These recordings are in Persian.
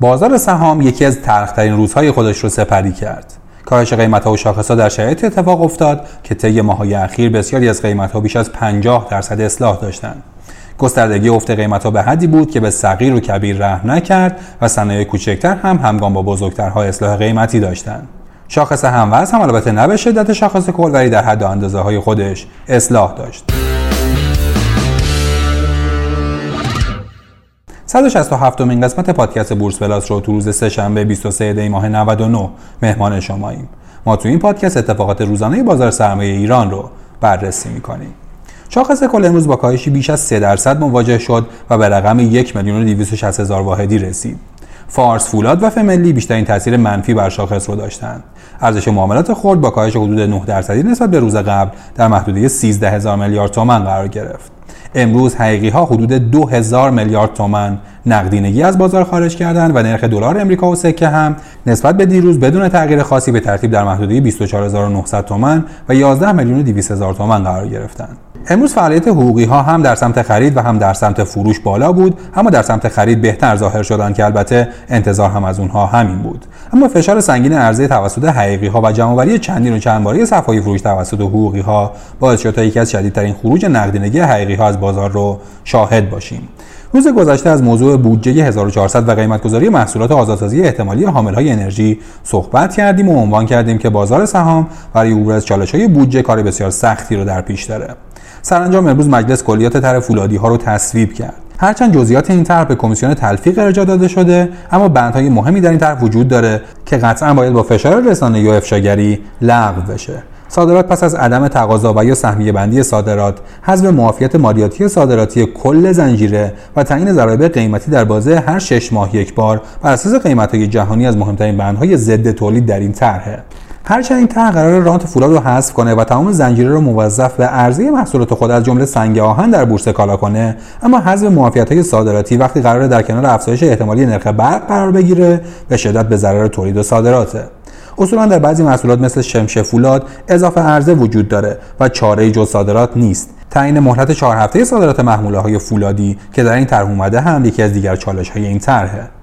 بازار سهام یکی از تلخترین روزهای خودش رو سپری کرد. کاهش قیمت ها و شاخص ها در شرایط اتفاق افتاد که طی ماهای اخیر بسیاری از قیمت ها بیش از 50 درصد اصلاح داشتند. گستردگی افت قیمت ها به حدی بود که به صغیر و کبیر رحم نکرد و صنایع کوچکتر هم همگام با بزرگترها اصلاح قیمتی داشتند. شاخص هموز هم البته نه به شدت شاخص کل ولی در حد اندازه های خودش اصلاح داشت. 167 مین قسمت پادکست بورس پلاس رو تو روز سهشنبه 23 دی ماه 99 مهمان شماییم. ما تو این پادکست اتفاقات روزانه بازار سرمایه ایران رو بررسی می‌کنیم. شاخص کل امروز با کاهشی بیش از 3 درصد مواجه شد و به رقم 1 میلیون و 260 هزار واحدی رسید. فارس فولاد و فملی بیشترین تاثیر منفی بر شاخص رو داشتند. ارزش معاملات خرد با کاهش حدود 9 درصدی نسبت به روز قبل در محدوده 13 هزار میلیارد تومان قرار گرفت. امروز حقیقی ها حدود 2000 میلیارد تومن نقدینگی از بازار خارج کردند و نرخ دلار امریکا و سکه هم نسبت به دیروز بدون تغییر خاصی به ترتیب در محدوده 24900 تومان و 11 میلیون و 200 هزار تومان قرار گرفتند. امروز فعالیت حقوقی ها هم در سمت خرید و هم در سمت فروش بالا بود اما در سمت خرید بهتر ظاهر شدند که البته انتظار هم از اونها همین بود. اما فشار سنگین عرضه توسط حقیقی ها و جمعآوری چندین و چند باره صفحه فروش توسط حقوقی ها باعث شد تا یکی از شدیدترین خروج نقدینگی حقیقی ها از بازار رو شاهد باشیم. روز گذشته از موضوع بودجه 1400 و قیمتگذاری محصولات آزادسازی احتمالی حاملهای انرژی صحبت کردیم و عنوان کردیم که بازار سهام برای عبور از چالش‌های بودجه کار بسیار سختی رو در پیش داره. سرانجام امروز مجلس کلیات طرح فولادی ها رو تصویب کرد هرچند جزئیات این طرح به کمیسیون تلفیق ارجاع داده شده اما بندهای مهمی در این طرح وجود داره که قطعا باید با فشار رسانه یا افشاگری لغو بشه صادرات پس از عدم تقاضا و یا سهمیه بندی صادرات حذف معافیت مالیاتی صادراتی کل زنجیره و تعیین ضرایب قیمتی در بازه هر شش ماه یک بار بر اساس قیمت‌های جهانی از مهمترین بندهای ضد تولید در این طرحه. هرچند این طرح قرار رانت فولاد رو حذف کنه و تمام زنجیره رو موظف به عرضه محصولات خود از جمله سنگ آهن در بورس کالا کنه اما حذف معافیت های صادراتی وقتی قرار در کنار افزایش احتمالی نرخ برق قرار بگیره به شدت به ضرر تولید و صادراته. اصولا در بعضی محصولات مثل شمش فولاد اضافه عرضه وجود داره و چاره جز صادرات نیست. تعیین مهلت چهار هفته صادرات محموله های فولادی که در این طرح اومده هم یکی از دیگر چالش های این طرحه.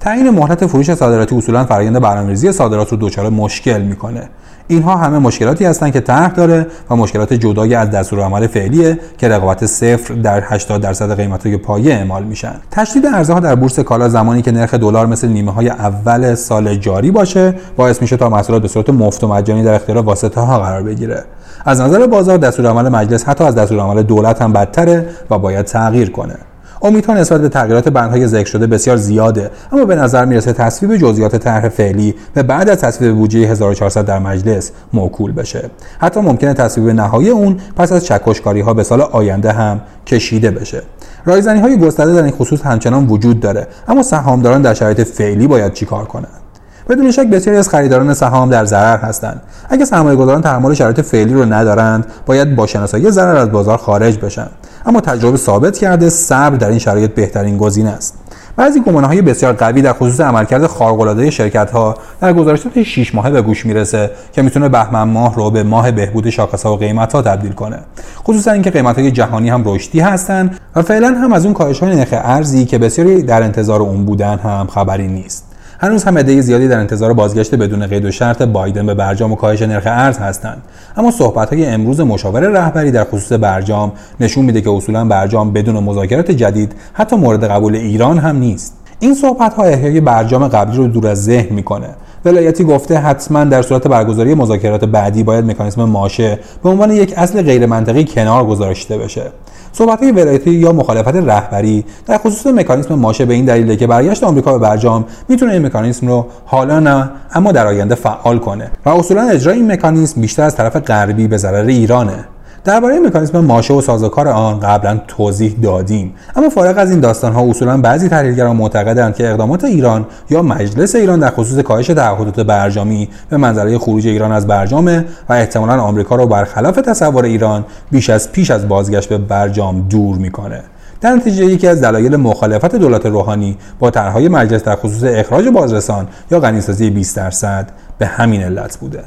تعیین مهلت فروش صادراتی اصولا فرآیند برنامه‌ریزی صادرات رو دچار مشکل می‌کنه. اینها همه مشکلاتی هستند که طرح داره و مشکلات جدای از دستورالعمل فعلیه که رقابت صفر در 80 درصد قیمت‌های پایه اعمال میشن. تشدید ارزها در بورس کالا زمانی که نرخ دلار مثل نیمه های اول سال جاری باشه باعث میشه تا محصولات به صورت مفت و مجانی در اختیار واسطه ها قرار بگیره. از نظر بازار دستورالعمل مجلس حتی از دستورالعمل دولت هم بدتره و باید تغییر کنه. امیدها نسبت به تغییرات بندهای ذکر شده بسیار زیاده اما به نظر می‌رسه تصویب جزئیات طرح فعلی به بعد از تصویب بودجه 1400 در مجلس موکول بشه. حتی ممکنه تصویب نهایی اون پس از چکشکاری ها به سال آینده هم کشیده بشه. رایزنی های گسترده در این خصوص همچنان وجود داره اما سهامداران در شرایط فعلی باید چیکار کنند؟ بدون شک بسیاری از خریداران سهام در ضرر هستند. اگر سرمایه گذاران تحمل شرایط فعلی رو ندارند باید با شناسایی ضرر از بازار خارج بشن. اما تجربه ثابت کرده صبر در این شرایط بهترین گزینه است. بعضی گمانه های بسیار قوی در خصوص عملکرد خارق شرکت ها در گزارشات 6 ماهه به گوش می‌رسه که می‌تونه بهمن ماه رو به ماه بهبود شاخص ها و قیمت ها تبدیل کنه. خصوصا اینکه قیمت های جهانی هم رشدی هستند و فعلا هم از اون کاهش های نرخ ارزی که بسیاری در انتظار اون بودن هم خبری نیست. هنوز هم عده زیادی در انتظار بازگشت بدون قید و شرط بایدن به برجام و کاهش نرخ ارز هستند. اما صحبت های امروز مشاور رهبری در خصوص برجام نشون میده که اصولا برجام بدون مذاکرات جدید حتی مورد قبول ایران هم نیست. این صحبت ها احیای برجام قبلی رو دور از ذهن می‌کنه. ولایتی گفته حتما در صورت برگزاری مذاکرات بعدی باید مکانیزم ماشه به عنوان یک اصل غیر منطقی کنار گذاشته بشه. صحبت ولایتی یا مخالفت رهبری. در خصوص مکانیزم ماشه به این دلیله که برگشت آمریکا به برجام می‌تونه این مکانیزم رو حالا نه اما در آینده فعال کنه. و اصولا اجرای این مکانیزم بیشتر از طرف غربی به ضرر ایرانه. درباره مکانیزم ماشه و سازوکار آن قبلا توضیح دادیم. اما فارغ از این داستان ها اصولا بعضی تحلیلگران معتقدند که اقدامات ایران یا مجلس ایران در خصوص کاهش تعهدات برجامی به منظره خروج ایران از برجام و احتمالا آمریکا را برخلاف تصور ایران بیش از پیش از بازگشت به برجام دور می‌کنه در نتیجه یکی از دلایل مخالفت دولت روحانی با طرحهای مجلس در خصوص اخراج بازرسان یا غنیسازی 20 درصد به همین علت بوده.